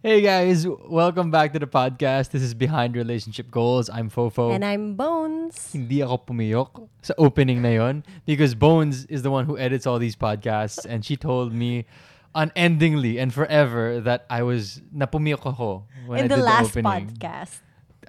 Hey guys, welcome back to the podcast. This is Behind Relationship Goals. I'm Fofo. And I'm Bones. Hindi ako pumiyok sa opening na yon because Bones is the one who edits all these podcasts and she told me unendingly and forever that I was napumiyok ako when In I the did last the opening. podcast.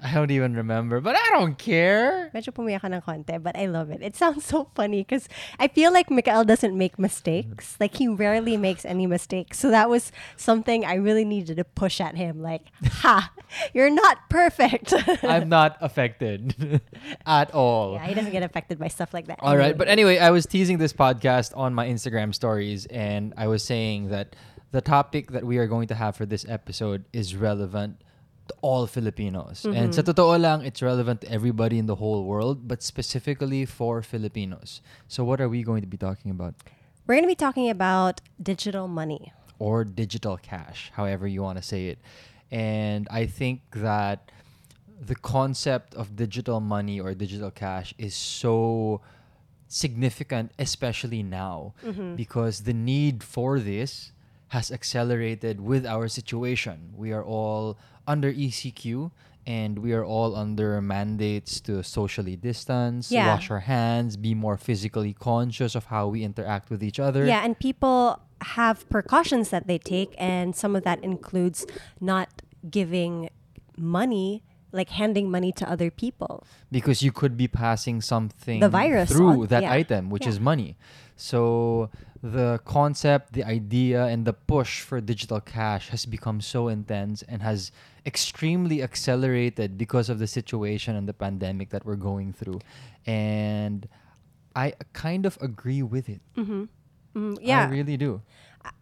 I don't even remember, but I don't care. Medyo pumiyak ng konti, but I love it. It sounds so funny because I feel like Mikael doesn't make mistakes. Like he rarely makes any mistakes. So that was something I really needed to push at him. Like, ha, you're not perfect. I'm not affected at all. yeah, he doesn't get affected by stuff like that. All right, but anyway, I was teasing this podcast on my Instagram stories, and I was saying that the topic that we are going to have for this episode is relevant to all Filipinos. And mm-hmm. sa totoo lang, it's relevant to everybody in the whole world, but specifically for Filipinos. So what are we going to be talking about? We're going to be talking about digital money. or digital cash, however you want to say it. And I think that the concept of digital money or digital cash is so significant, especially now, mm-hmm. because the need for this has accelerated with our situation. We are all under ECQ and we are all under mandates to socially distance, Yeah. wash our hands, be more physically conscious of how we interact with each other. Yeah, and people have precautions that they take, and some of that includes not giving money, like handing money to other people. because you could be passing something The virus through on- that yeah. item which Yeah. is money so the concept the idea and the push for digital cash has become so intense and has extremely accelerated because of the situation and the pandemic that we're going through. And i kind of agree with it. Mm, yeah. i really do.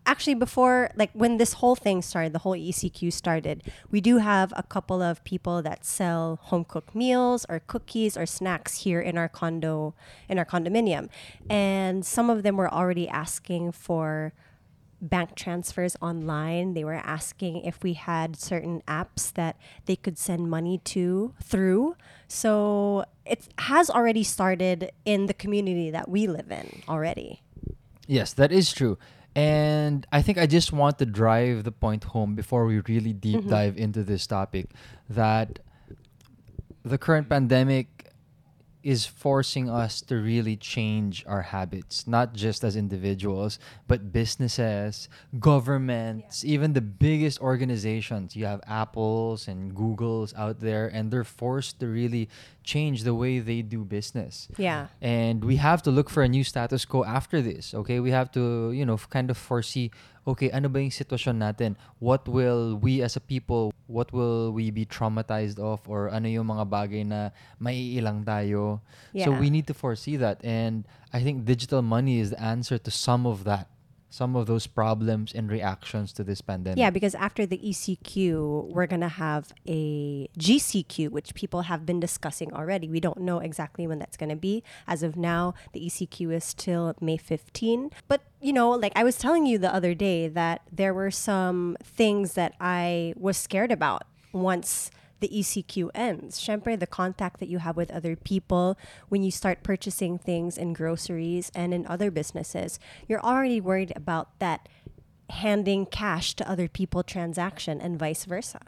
Actually before like when this whole thing started the whole ecq started we do have a couple of people that sell home cooked meals or cookies or snacks here in our condo in our condominium. And some of them were already asking for bank transfers online they were asking if we had certain apps that they could send money to through so it has already started in the community that we live in already Yes, that is true. And I think I just want to drive the point home before we really deep Mm-hmm. dive into this topic that the current pandemic is forcing us to really change our habits, not just as individuals, but businesses, governments, even the biggest organizations. You have Apples and Googles out there, and they're forced to really change the way they do business. Yeah. And we have to look for a new status quo after this okay? We have to you know kind of foresee okay ano ba yung sitwasyon natin? What will we as a people what will we be traumatized of or ano yung mga bagay na maiilang tayo? So we need to foresee that. And i think digital money is the answer to some of that some of those problems and reactions to this pandemic Yeah, because after the ECQ, we're going to have a GCQ, which people have been discussing already. We don't know exactly when that's going to be. As of now, the ECQ is still May 15. But, you know, like I was telling you the other day that there were some things that I was scared about once the ECQ ends. Syempre, the contact that you have with other people when you start purchasing things in groceries and in other businesses, you're already worried about that handing cash to other people transaction and vice versa.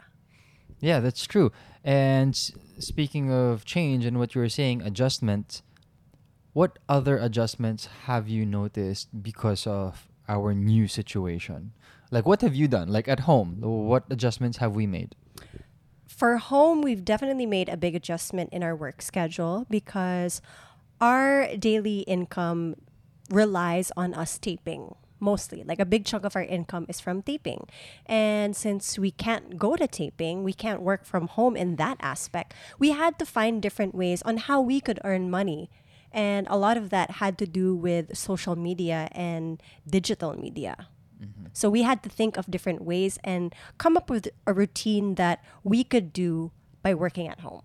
Yeah, that's true. And speaking of change and what you were saying, adjustment, what other adjustments have you noticed because of our new situation? Like, what have you done? Like at home, what adjustments have we made? For home, we've definitely made a big adjustment in our work schedule because our daily income relies on us taping mostly. Like a big chunk of our income is from taping. And since we can't go to taping, we can't work from home in that aspect, we had to find different ways on how we could earn money. And a lot of that had to do with social media and digital media. So we had to think of different ways and come up with a routine that we could do by working at home.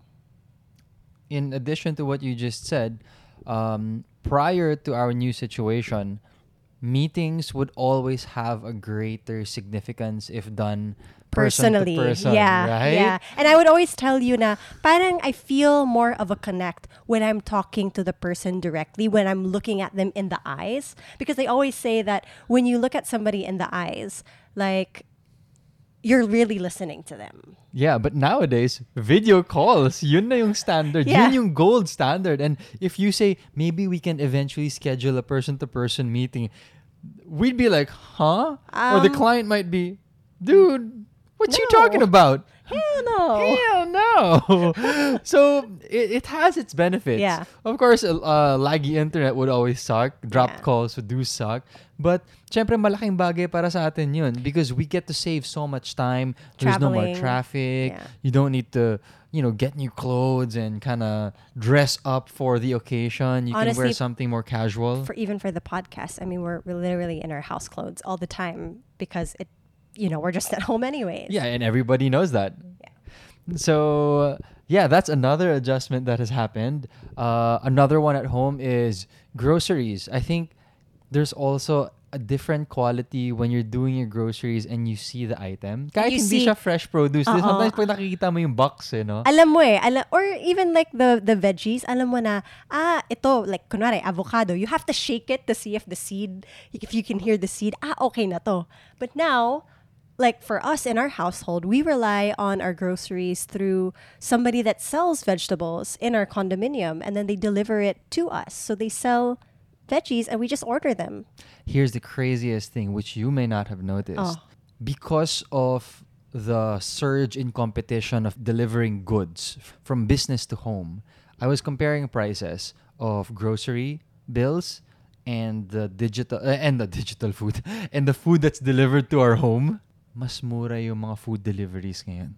In addition to what you just said, um, prior to our new situation, meetings would always have a greater significance if done personally. person, yeah, right? yeah. And I would always tell you na parang I feel more of a connect when I'm talking to the person directly, when I'm looking at them in the eyes. Because they always say that when you look at somebody in the eyes, like you're really listening to them. Yeah, but nowadays, video calls, yun na yung standard. Yeah. Yun yung gold standard. And if you say, maybe we can eventually schedule a person-to-person meeting, we'd be like, huh? or the Um, client might be, dude, what you talking about? Hell no. Hell no. so it, it has its benefits. Yeah. Of course, uh, uh, laggy internet would always suck. Dropped Yeah. calls would do suck. But syempre malaking bagay para sa atin yun because we get to save so much time. There's no more traffic. Yeah. You don't need to, you know, get new clothes and kind of dress up for the occasion. You can wear something more casual. For even for the podcast, I mean, we're, we're literally in our house clothes all the time because it, you know, we're just at home anyways. Yeah, and everybody knows that. Yeah. So yeah, that's another adjustment that has happened. Uh, another one at home is groceries. I think there's also a different quality when you're doing your groceries and you see the item. Kahit You hindi see- siya fresh produce. Oo. Sometimes pag nakikita mo yung box, eh, no? Alam mo eh, or even like the the veggies, alam mo na, ah, ito, like, kunwari, avocado, you have to shake it to see if the seed, if you can hear the seed, ah, okay na to. But now, like for us in our household, we rely on our groceries through somebody that sells vegetables in our condominium, and then they deliver it to us. So they sell veggies, and we just order them. Here's the craziest thing, which you may not have noticed. Oh. Because of the surge in competition of delivering goods from business to home, I was comparing prices of grocery bills and the digital uh, and the digital food and the food that's delivered to our home. Mas mura yung mga food deliveries ngayon.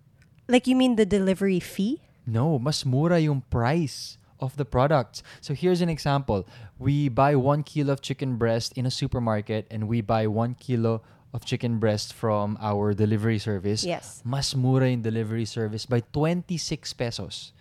Like you mean the delivery fee? No, mas mura yung price of the products. So here's an example. We buy one kilo of chicken breast in a supermarket and we buy one kilo of chicken breast from our delivery service. Yes. Mas mura yung delivery service by 26 pesos.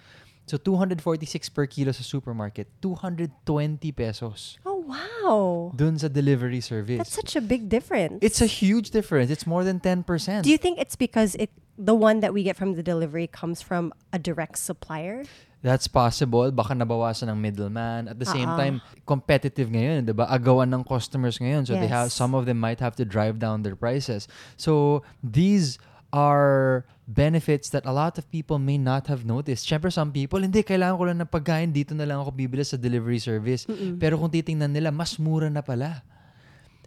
So 246 per kilo sa supermarket, 220 pesos Oh wow, dun sa delivery service. that's such a big difference. it's a huge difference. It's more than 10%. Do you think it's because it the one that we get from the delivery comes from a direct supplier? That's possible. Baka nabawasan ng middleman. At the same time, competitive ngayon, 'di ba? Agawan ng customers ngayon. So they have some of them might have to drive down their prices. So these are benefits that a lot of people may not have noticed. Siyempre, some people, hindi, kailangan ko lang ng pagkain, dito na lang ako bibili sa delivery service. Pero kung titingnan nila, mas mura na pala.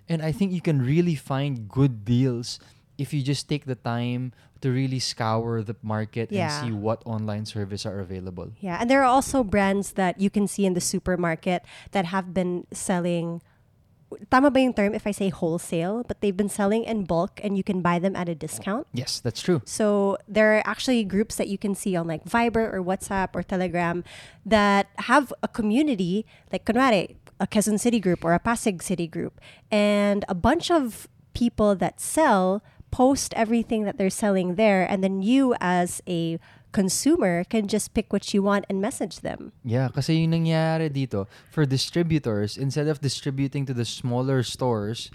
And I think you can really find good deals if you just take the time to really scour the market and see what online services are available. Yeah, and there are also brands that you can see in the supermarket that have been selling. Tama ba yung term if I say wholesale? But they've been selling in bulk and you can buy them at a discount. Yes, that's true. So there are actually groups that you can see on like Viber or WhatsApp or Telegram that have a community, like kunwari, a Quezon City group or a Pasig City group. And a bunch of people that sell post everything that they're selling there. And then you as a consumer can just pick what you want and message them. Yeah, kasi yung nangyayari dito, for distributors, instead of distributing to the smaller stores,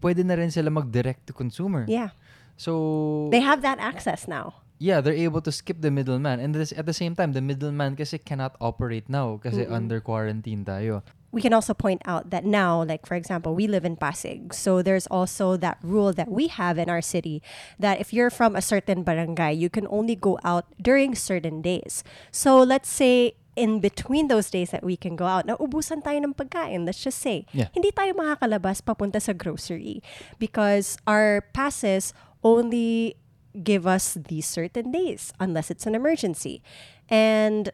pwede na rin sila mag-direct to consumer. Yeah. So, They have that access now. yeah, they're able to skip the middleman. And this, at the same time, the middleman kasi cannot operate now kasi under quarantine tayo. We can also point out that now, like for example, we live in Pasig. So there's also that rule that we have in our city that if you're from a certain barangay, you can only go out during certain days. So let's say in between those days that we can go out, naubusan tayo ng pagkain, let's just say. Yeah. Hindi tayo makakalabas papunta sa grocery because our passes only give us these certain days unless it's an emergency. And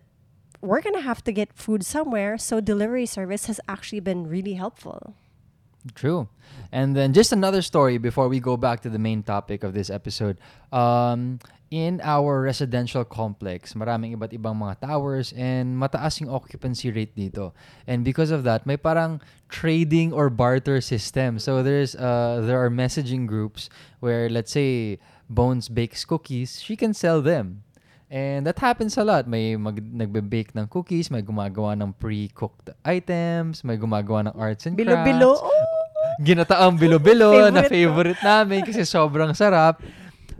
we're going to have to get food somewhere. So delivery service has actually been really helpful. True. And then just another story before we go back to the main topic of this episode. Um, in our residential complex, maraming iba't ibang mga towers and mataas yung occupancy rate dito. And because of that, may parang trading or barter system. So there's uh there are messaging groups where let's say Bones bakes cookies, she can sell them. And that happens a lot. May mag, nagbe-bake ng cookies, may gumagawa ng pre-cooked items, may gumagawa ng arts and crafts Bilo-bilo. Oh! ginataang bilo-bilo na Favorite favorite namin kasi sobrang sarap.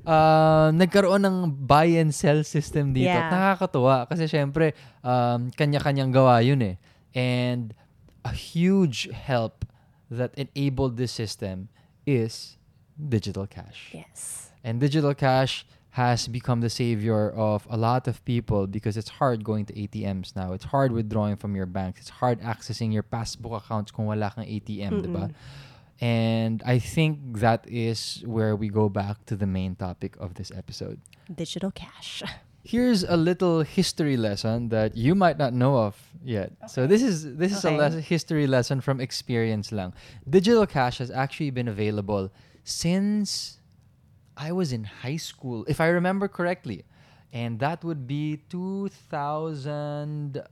Uh, nagkaroon ng buy and sell system dito. Yeah. Nakakatuwa kasi syempre um, kanya-kanyang gawa yun eh. And a huge help that enabled this system is digital cash. Yes. And digital cash has become the savior of a lot of people because it's hard going to ATMs now. It's hard withdrawing from your banks. It's hard accessing your passbook accounts kung wala kang ATM, di ba? And I think that is where we go back to the main topic of this episode. Digital cash. Here's a little history lesson that you might not know of yet. So this is this is a Okay. les- history lesson from experience lang. Digital cash has actually been available since I was in high school, if I remember correctly. And that would be 2002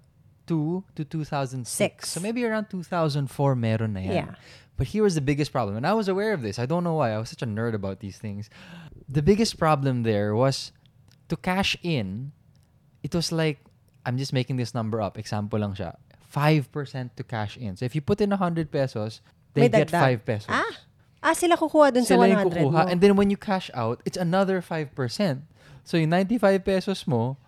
to 2006. Six. So maybe around 2004 meron na yan. Yeah. But here was the biggest problem. And I was aware of this. I don't know why. I was such a nerd about these things. The biggest problem there was to cash in, it was like, I'm just making this number up. Example lang siya. 5% to cash in. So if you put in 100 pesos, they get dagdag. 5 pesos. Ah, ah sila kukuha dun sa Sila yung 100 mo. kukuha. And then when you cash out, it's another 5%. So yung 95 pesos mo,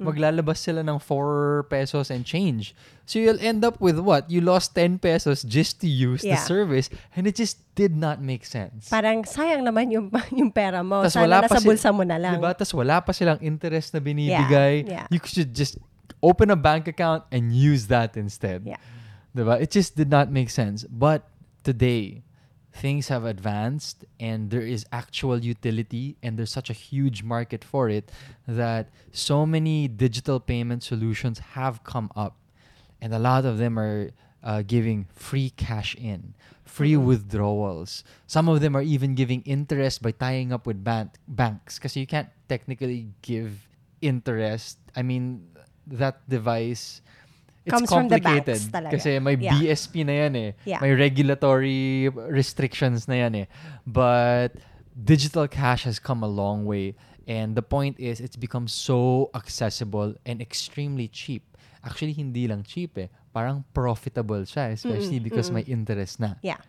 maglalabas sila ng 4 pesos and change. So you'll end up with what? You lost 10 pesos just to use the Yeah. service and it just did not make sense. Parang sayang naman yung, yung pera mo. Tas Sana nasa si- bulsa mo na lang. Diba? Tas wala pa silang interest na binibigay. Yeah, yeah. You should just open a bank account and use that instead. Yeah. Diba? It just did not make sense. But today, things have advanced and there is actual utility and there's such a huge market for it that so many digital payment solutions have come up. And a lot of them are uh, giving free cash in, free withdrawals. Some of them are even giving interest by tying up with bank banks because you can't technically give interest. I mean, that device it's Comes from the complicated banks talaga. kasi may Yeah. BSP na yan eh. Yeah. May regulatory restrictions na yan eh. But digital cash has come a long way and the point is it's become so accessible and extremely cheap. Actually, hindi lang cheap eh. Parang profitable siya, especially because may interest na. Yeah.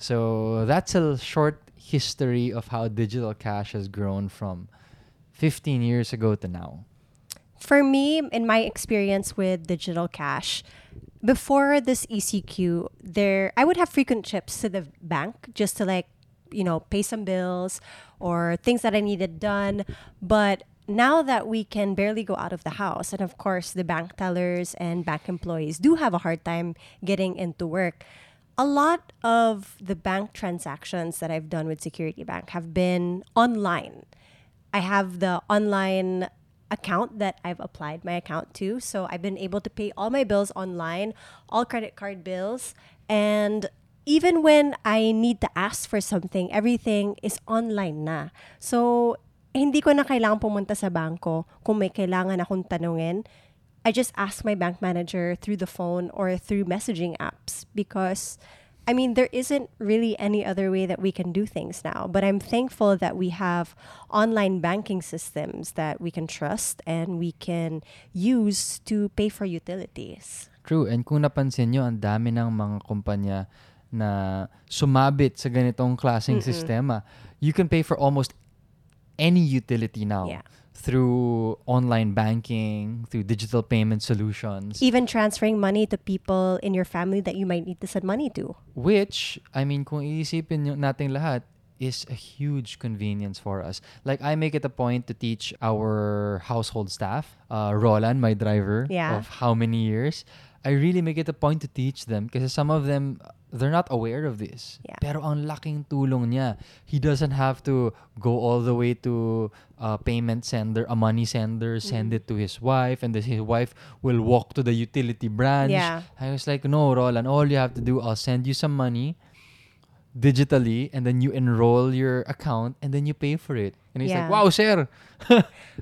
So that's a short history of how digital cash has grown from 15 years ago to now. For me, in my experience with digital cash, before this ECQ, there I would have frequent trips to the bank just to like, you know, pay some bills or things that I needed done. But now that we can barely go out of the house, and of course the bank tellers and bank employees do have a hard time getting into work. A lot of the bank transactions that I've done with Security Bank have been online. I have the online account that I've applied my account to. So I've been able to pay all my bills online, all credit card bills. And even when I need to ask for something, everything is online na. So hindi ko na kailangan pumunta sa bangko kung may kailangan akong tanungin. I just ask my bank manager through the phone or through messaging apps because I mean, there isn't really any other way that we can do things now. But I'm thankful that we have online banking systems that we can trust and we can use to pay for utilities. True. And kung napansin nyo, ang dami ng mga kumpanya na sumabit sa ganitong klaseng sistema. You can pay for almost any utility now Yeah. Through online banking, through digital payment solutions, Even transferring money to people in your family that you might need to send money to. which, I mean, kung iisipin nyo nating lahat, is a huge convenience for us. Like, I make it a point to teach our household staff, uh, Roland, my driver, Yeah. of how many years. I really make it a point to teach them because some of them, they're not aware of this. Yeah. Pero ang laking tulong niya. He doesn't have to go all the way to a payment sender, a money sender, send it to his wife, and then his wife will walk to the utility branch. Yeah. I was like, no, Roland, all you have to do, I'll send you some money digitally, and then you enroll your account, and then you pay for it. And he's Yeah. like, wow, sir.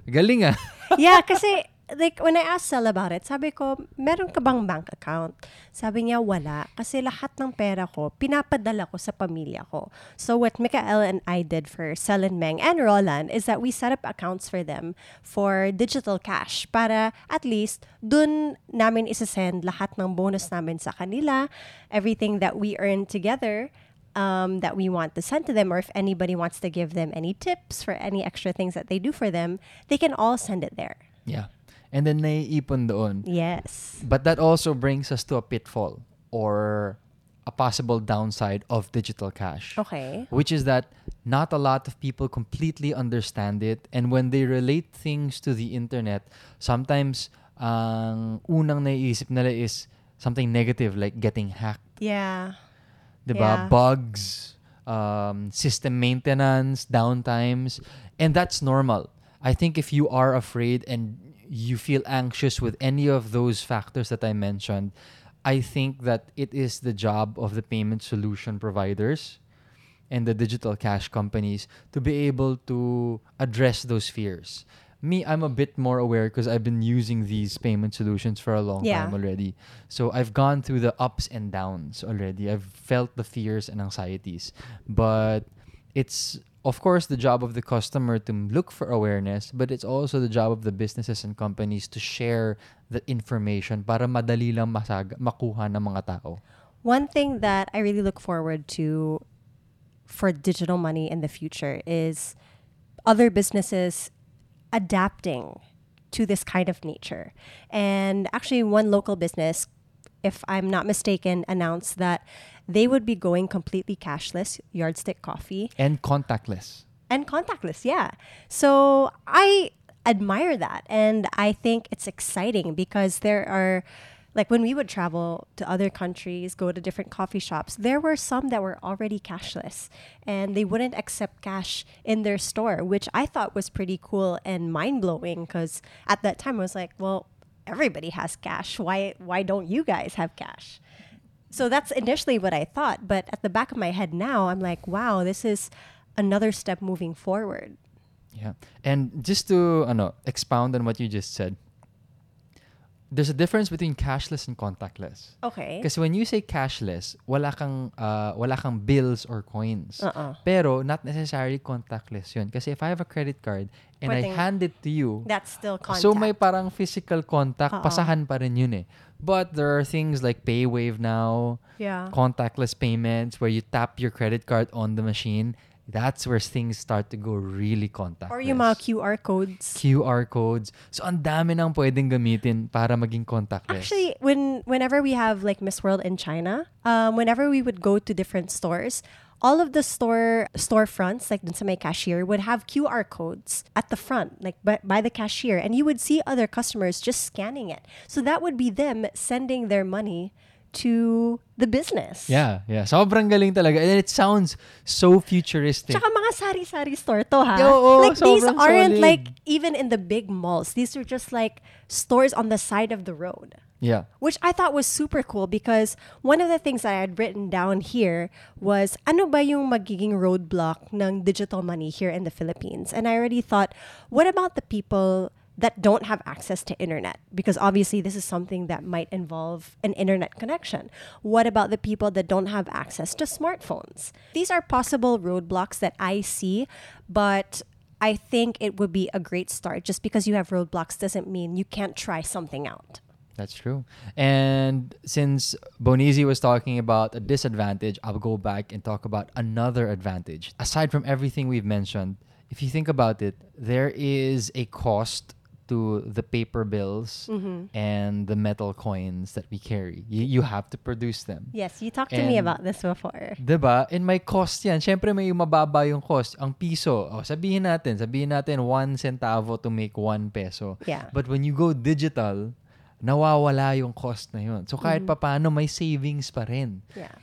Galing ah. yeah, kasi like when I asked Sel about it, sabi ko, meron ka bang bank account? Sabi niya, wala. Kasi lahat ng pera ko, pinapadala ko sa pamilya ko. So what Mikael and I did for Sel and Meng and Roland is that we set up accounts for them for digital cash para at least dun namin isasend lahat ng bonus namin sa kanila, everything that we earn together, um, that we want to send to them, or if anybody wants to give them any tips for any extra things that they do for them, they can all send it there. Yeah. And then naiipon doon. Yes. But that also brings us to a pitfall or a possible downside of digital cash. Okay. Which is that not a lot of people completely understand it and when they relate things to the internet, sometimes ang unang naiisip nila is something negative like getting hacked, Yeah. 'di ba? Yeah. Bugs, um, system maintenance, downtimes, and that's normal. I think if you are afraid and you feel anxious with any of those factors that I mentioned, I think that it is the job of the payment solution providers and the digital cash companies to be able to address those fears. Me, I'm a bit more aware because I've been using these payment solutions for a long Yeah. time already. So I've gone through the ups and downs already. I've felt the fears and anxieties. But it's of course the job of the customer to look for awareness, but it's also the job of the businesses and companies to share the information para madali lang masag makuha ng mga tao. One thing that I really look forward to for digital money in the future is other businesses adapting to this kind of nature. And actually, one local business, if I'm not mistaken, announced that they would be going completely cashless, Yardstick Coffee, And contactless. and contactless. Yeah. So I admire that. And I think it's exciting because there are, like, when we would travel to other countries, go to different coffee shops, there were some that were already cashless and they wouldn't accept cash in their store, which I thought was pretty cool and mind blowing because at that time I was like, well, everybody has cash. Why, why don't you guys have cash? So that's initially what I thought. But at the back of my head now, I'm like, wow, this is another step moving forward. Yeah. And just to ano, expound on what you just said, there's a difference between cashless and contactless. Okay. Kasi when you say cashless, wala kang uh, wala kang bills or coins. Uh-uh. Pero not necessarily contactless 'yun. Kasi if I have a credit card and I Pwedeng- hand it to you, That's still contact. so may parang physical contact, Oo. pasahan pa rin 'yun eh. But there are things like PayWave now, yeah. contactless payments where you tap your credit card on the machine. That's where things start to go really contactless. Or yung mga QR codes. QR codes. So, ang dami nang pwedeng gamitin para maging contactless. Actually, when whenever we have like Miss World in China, um, whenever we would go to different stores, all of the store storefronts, like dun sa may cashier, would have QR codes at the front, like by, by the cashier, and you would see other customers just scanning it. So that would be them sending their money to the business. yeah, yeah. Sobrang galing talaga. And it sounds so futuristic. Tsaka mga sari-sari store to ha. Oo, like these aren't solid. like even in the big malls. These are just like stores on the side of the road. yeah. Which I thought was super cool because one of the things that I had written down here was ano ba yung magiging roadblock ng digital money here in the Philippines? And I already thought, what about the people that don't have access to internet? Because obviously this is something that might involve an internet connection. What about the people that don't have access to smartphones? These are possible roadblocks that I see, but I think it would be a great start. Just because you have roadblocks doesn't mean you can't try something out. That's true. And since Bonizi was talking about a disadvantage, I'll go back and talk about another advantage. Aside from everything we've mentioned, if you think about it, there is a cost to the paper bills and the metal coins that we carry. You, you have to produce them. Yes, you talked to me And- about this before. 'Di ba? And may cost 'yan. Syempre may mababa yung cost. Ang piso, oh, sabihin natin, sabihin natin 1 centavo to make 1 peso. Yeah. But when you go digital, nawawala yung cost na yun. So kahit Mm-hmm. papaano may savings pa rin Yeah.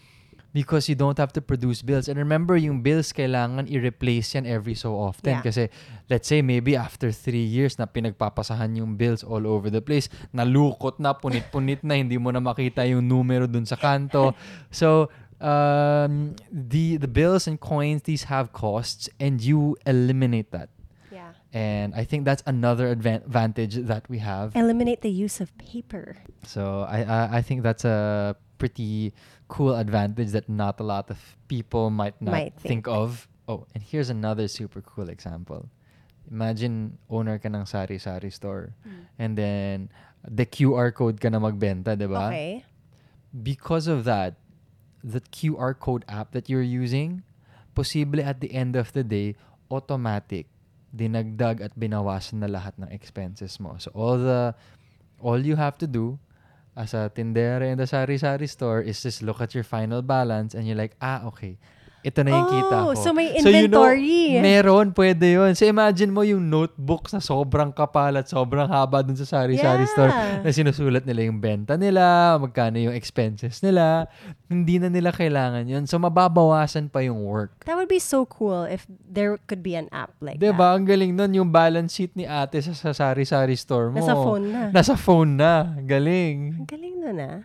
Because you don't have to produce bills. And remember, yung bills kailangan i-replace yan every so often. Yeah. Kasi let's say maybe after three years na pinagpapasahan yung bills all over the place, nalukot na, punit-punit na, hindi mo na makita yung numero dun sa kanto. So, um, the, the bills and coins, these have costs and you eliminate that. Yeah. And I think that's another advantage that we have. Eliminate the use of paper. So I, I I think that's a pretty cool advantage that not a lot of people might not Might think. think. of. Oh, and here's another super cool example. Imagine owner ka ng sari-sari store hmm. and then the QR code ka na magbenta, 'di ba? Okay. Because of that, the QR code app that you're using, possibly at the end of the day, automatic dinagdag at binawasan na lahat ng expenses mo. So all the all you have to do as a tindera in the sari-sari store is just look at your final balance and you're like, ah, okay. Ito na yung kita Oh, ko. so may you know, inventory. meron, pwede yun. So imagine mo yung notebook na sobrang kapal at sobrang haba dun sa sari-sari Yeah. store na sinusulat nila yung benta nila, magkano yung expenses nila. Hindi na nila kailangan yun. So mababawasan pa yung work. That would be so cool if there could be an app like Diba? that. Ang galing nun, yung balance sheet ni ate sa, sa sari-sari store mo. Nasa phone na. Nasa phone na. Galing. Ang galing nun ah.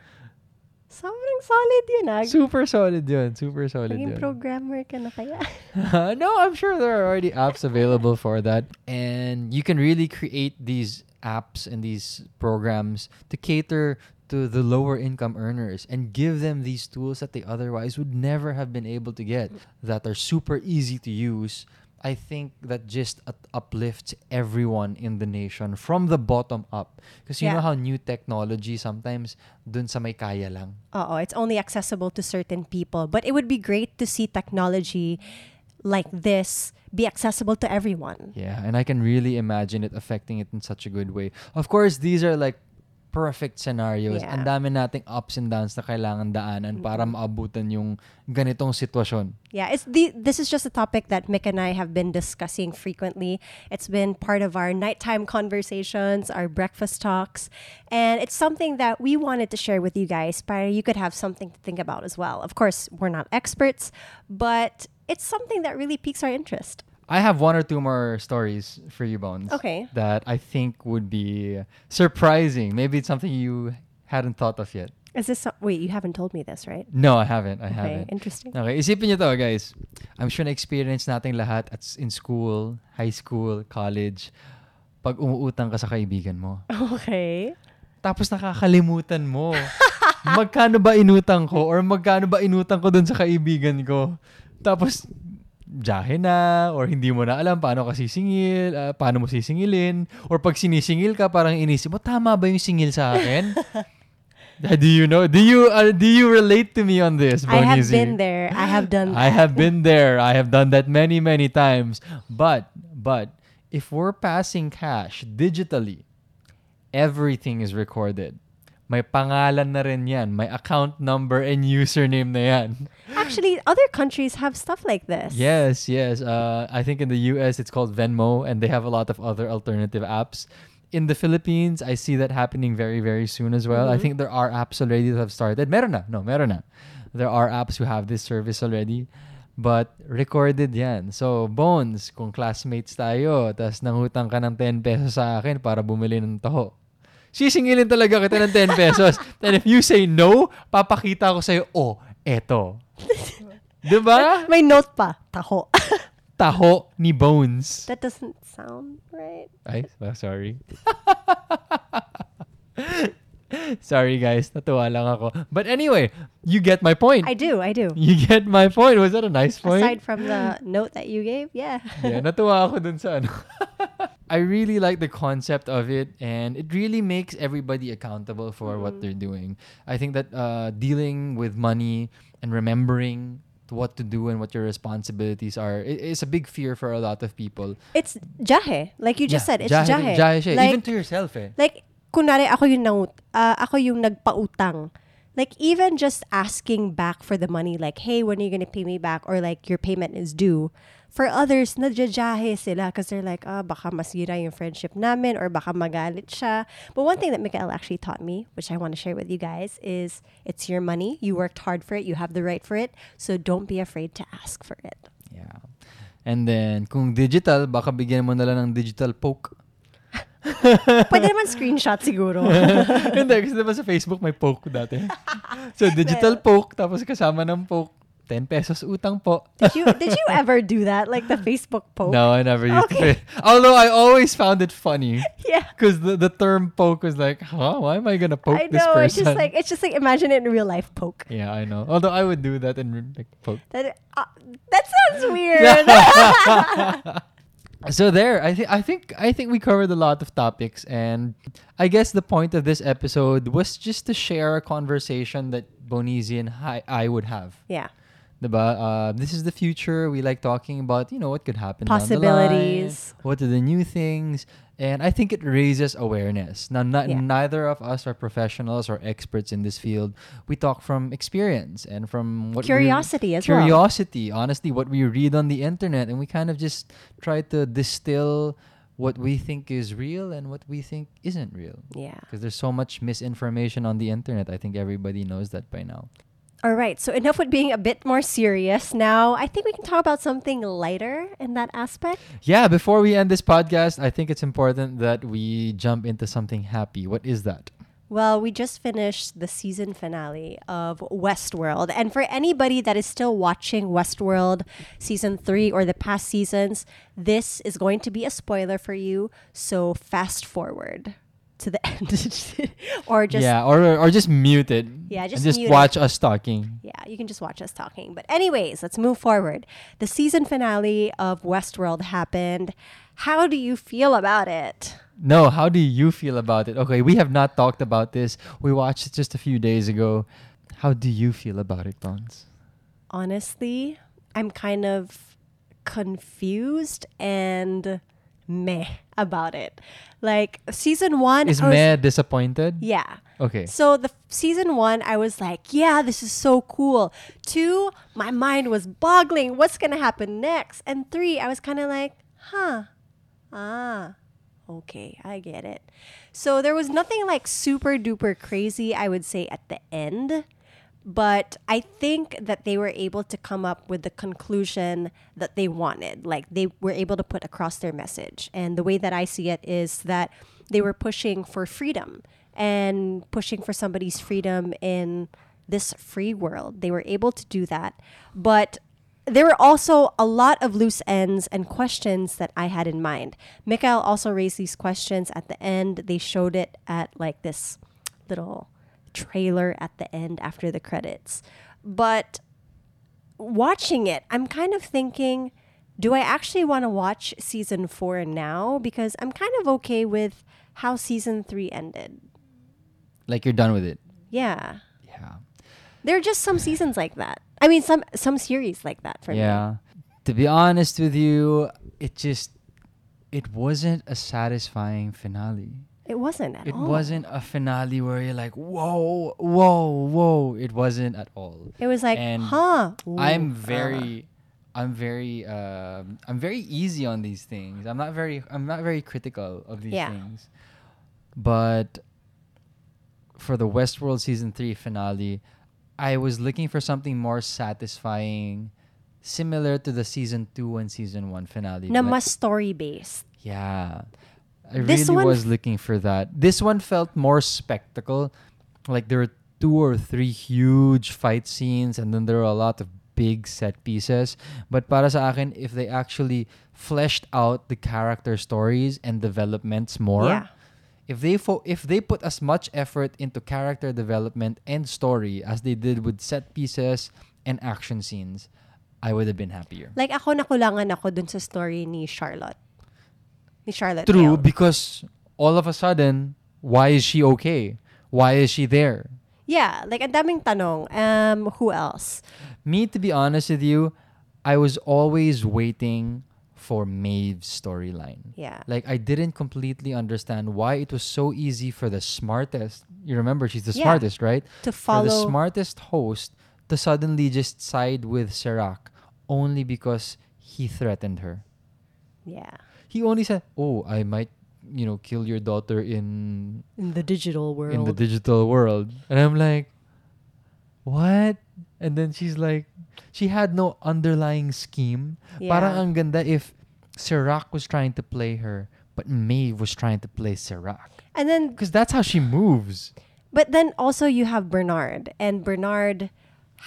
Sobrang solid yun ah. Super solid yun. Super solid Naging yun. programmer ka na kaya. no, I'm sure there are already apps available for that. And you can really create these apps and these programs to cater to the lower income earners and give them these tools that they otherwise would never have been able to get that are super easy to use. I think that just uplifts everyone in the nation from the bottom up. Because you Yeah. know how new technology sometimes dun sa may kaya lang. Oo, it's only accessible to certain people. But it would be great to see technology like this be accessible to everyone. Yeah, and I can really imagine it affecting it in such a good way. Of course, these are like perfect scenarios. Yeah. Ang dami nating ups and downs na kailangan daanan para maabutan yung ganitong sitwasyon. Yeah, it's the this is just a topic that Mick and I have been discussing frequently. It's been part of our nighttime conversations, our breakfast talks, and it's something that we wanted to share with you guys, but you could have something to think about as well. Of course, we're not experts, but it's something that really piques our interest. I have one or two more stories for you, Bones. Okay. That I think would be surprising. Maybe it's something you hadn't thought of yet. Is this so- wait? You haven't told me this, right? No, I haven't. I Okay, haven't. Okay, interesting. Okay, isipin nyo to, guys. I'm sure na-experience nating lahat at in school, high school, college, pag umuutang ka sa kaibigan mo. Okay. Tapos nakakalimutan mo. magkano ba inutang ko or magkano ba inutang ko dun sa kaibigan ko? Tapos jahe na or hindi mo na alam paano ka sisingil, ah, paano mo sisingilin or pag sinisingil ka parang inisip mo tama ba yung singil sa akin? Ah, do you know? Do you uh, do you relate to me on this? I have Bonizi? been there. I have done. I that. have been there. I have done that many, many times. But, but, if we're passing cash digitally, everything is recorded. May pangalan na rin yan. May account number and username na yan. Actually, other countries have stuff like this. Yes, yes. Uh, I think in the US it's called Venmo and they have a lot of other alternative apps. In the Philippines, I see that happening very, very soon as well. I think there are apps already that have started. Meron na. No, meron na. There are apps who have this service already. But recorded yan. So, Bones, kung classmates tayo, tas nangutang ka ng 10 pesos sa akin para bumili ng taho. Sisingilin talaga kita ng 10 pesos. And if you say no, papakita ko sa'yo, oh, eto. diba? May note pa. Taho. taho ni Bones. that doesn't sound right. Ay, oh, sorry. sorry guys, natuwa lang ako. But anyway, you get my point. I do. I do. you get my point. Was that a nice point? Aside from the note that you gave, yeah. yeah, natuwa ako dun sa ano. I really like the concept of it and it really makes everybody accountable for what they're doing. I think that uh, dealing with money and remembering what to do and what your responsibilities are i- is a big fear for a lot of people. It's jahe. Like you just Yeah, said, it's jahe. jahe siya. Like, Even to yourself eh. like, kunwari ako yung nangut, uh, ako yung nagpautang. Like, even just asking back for the money, like, hey, when are you gonna pay me back? Or like, your payment is due. For others, nadjajahe sila because they're like, ah, baka masira yung friendship namin or baka magalit siya. But one thing that Mikael actually taught me, which I want to share with you guys, is it's your money. You worked hard for it. You have the right for it. So don't be afraid to ask for it. Yeah. And then, kung digital, baka bigyan mo na lang ng digital poke. Pwede naman screenshot siguro. Hindi, kasi diba sa Facebook may poke dati. So, digital poke, tapos kasama ng poke, 10 pesos utang po. Did you did you ever do that? Like the Facebook poke? No, I never used Okay. it. Although I always found it funny. Yeah. Because the, the term poke was like, huh? Why am I gonna poke I this know. person? It's just like it's just like imagine it in real life poke. yeah, I know. Although I would do that in like poke. That uh, that sounds weird. So there, I think I think I think we covered a lot of topics, and I guess the point of this episode was just to share a conversation that Bonizi and I, I would have. yeah. Diba? Uh, this is the future. We like talking about, you know, what could happen. the line, Possibilities. what are the new things? And I think it raises awareness. Now, not, Yeah. neither of us are professionals or experts in this field. We talk from experience and from what Curiosity as well. curiosity. Honestly, what we read on the internet, and we kind of just try to distill what we think is real and what we think isn't real. Yeah. Because there's so much misinformation on the internet. I think everybody knows that by now. All right. So enough with being a bit more serious. Now, I think we can talk about something lighter in that aspect. Yeah, before we end this podcast, I think it's important that we jump into something happy. What is that? Well, we just finished the season finale of Westworld. And for anybody that is still watching Westworld season three or the past seasons, this is going to be a spoiler for you. So fast forward to the end. or just, yeah. or or just mute it. Yeah, just just mute it. watch us talking. Yeah, you can just watch us talking. But, anyways, let's move forward. The season finale of Westworld happened. How do you feel about it? No, how do you feel about it? Okay, we have not talked about this. We watched it just a few days ago. How do you feel about it, Bones? honestly, I'm kind of confused and meh about it. Like season one, Is I was- Meh disappointed? yeah. Okay. So the f- season one, I was like, yeah, this is so cool. Two, my mind was boggling. What's gonna happen next? And three, I was kind of like, huh, ah, okay, I get it. So there was nothing like super duper crazy, I would say, at the end. But I think that they were able to come up with the conclusion that they wanted. Like they were able to put across their message. And the way that I see it is that they were pushing for freedom and pushing for somebody's freedom in this free world. They were able to do that. But there were also a lot of loose ends and questions that I had in mind. Mikael also raised these questions at the end. They showed it at like this little trailer at the end after the credits. But watching it, I'm kind of thinking, do I actually want to watch season four now? Because I'm kind of okay with how season three ended. like you're done with it. Yeah. Yeah. There are just some seasons like that. I mean, some some series like that for me. yeah. To be honest with you, it just it wasn't a satisfying finale. It wasn't at It all. wasn't a finale where you're like, whoa, whoa, whoa. It wasn't at all. It was like, And huh? I'm ooh, very, I'm very, um, I'm very easy on these things. I'm not very, I'm not very critical of these Yeah. things. But for the Westworld season three finale, I was looking for something more satisfying, similar to the season two and season one finale. uh, na Like- story based. yeah. I This really one was looking for that. This one felt more spectacle. Like there were two or three huge fight scenes and then there were a lot of big set pieces. But para sa akin, if they actually fleshed out the character stories and developments more, Yeah. if they fo- if they put as much effort into character development and story as they did with set pieces and action scenes, I would have been happier. Like ako nakulangan ako dun sa story ni Charlotte. Ni Charlotte. True, Hale. because all of a sudden, why is she okay? Why is she there? Yeah, like ang daming tanong. Um, who else? Me, to be honest with you, I was always waiting for Maeve's storyline. Yeah. Like I didn't completely understand why it was so easy for the smartest. You remember she's the Yeah. smartest, right? To For the smartest host to suddenly just side with Serac only because he threatened her. yeah. He only said, "Oh, I might, you know, kill your daughter in In the digital world. in the digital world. And I'm like, what? And then she's like, she had no underlying scheme. Yeah. Parang ang ganda if Serac was trying to play her, but Maeve was trying to play Serac. and then Because that's how she moves. But then also you have Bernard, and Bernard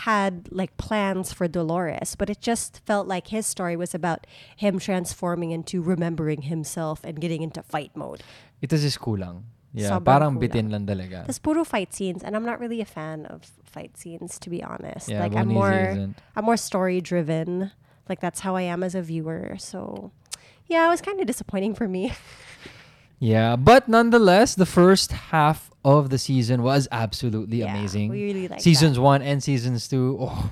had like plans for Dolores, but it just felt like his story was about him transforming into remembering himself and getting into fight mode. Ito is kulang. Yeah, Sobrang parang kulang. bitin lang talaga. Tapos puro fight scenes, and I'm not really a fan of fight scenes to be honest. Yeah, like I'm more isn't. I'm more story driven. Like that's how I am as a viewer. So yeah, it was kind of disappointing for me. Yeah, but nonetheless, the first half of the season was absolutely Yeah, amazing. we really liked seasons one and seasons two. Oh,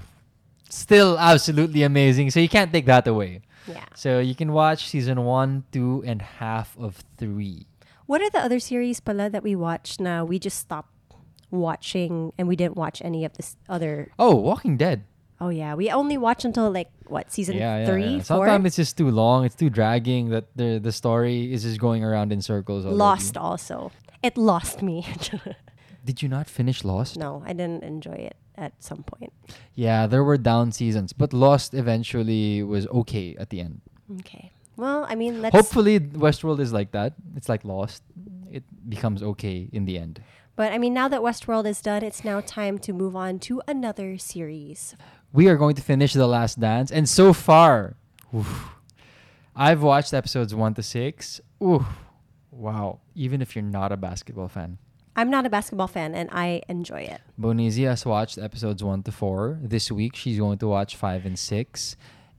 still absolutely amazing. So you can't take that away. Yeah. So you can watch season one, two, and half of three. What are the other series pala that we watched now? We just stopped watching and we didn't watch any of this other Oh, Walking Dead. Oh yeah, we only watch until like what season yeah, yeah, three, yeah. four. Sometimes it's just too long. It's too dragging. That the the story is just going around in circles. Already. Lost also. It lost me. Did you not finish Lost? no, I didn't enjoy it at some point. Yeah, there were down seasons, but Lost eventually was okay at the end. Okay. Well, I mean, let's. Hopefully, Westworld is like that. It's like Lost. It becomes okay in the end. But I mean, now that Westworld is done, it's now time to move on to another series. We are going to finish The Last Dance, and so far, oof, I've watched episodes one to six. Ooh, wow! Even if you're not a basketball fan, I'm not a basketball fan, and I enjoy it. Bonizi has watched episodes one to four. This week, she's going to watch five and six,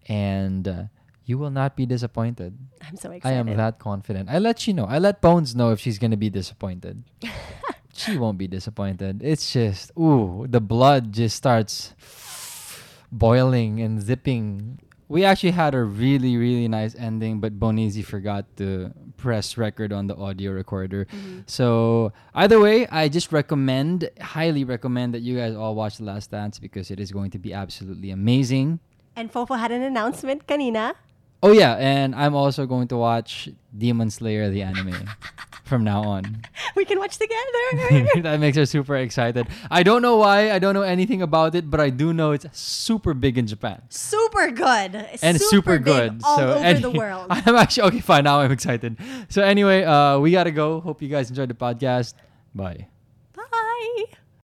and uh, you will not be disappointed. I'm so excited. I am that confident. I let you know. I let Bones know if she's gonna be disappointed. she won't be disappointed. It's just ooh, the blood just starts boiling and zipping. We actually had a really really nice ending, but Bonizi forgot to press record on the audio recorder. Mhm. So either way, I just recommend, highly recommend that you guys all watch The Last Dance because it is going to be absolutely amazing. And Fofo had an announcement kanina. Oh yeah, and I'm also going to watch Demon Slayer the anime from now on. We can watch together. that makes her super excited. I don't know why, I don't know anything about it, but I do know it's super big in Japan. super good. And super, big good. all so over any- the world. I'm actually okay, fine, now I'm excited. So anyway, uh we gotta go. Hope you guys enjoyed the podcast. Bye.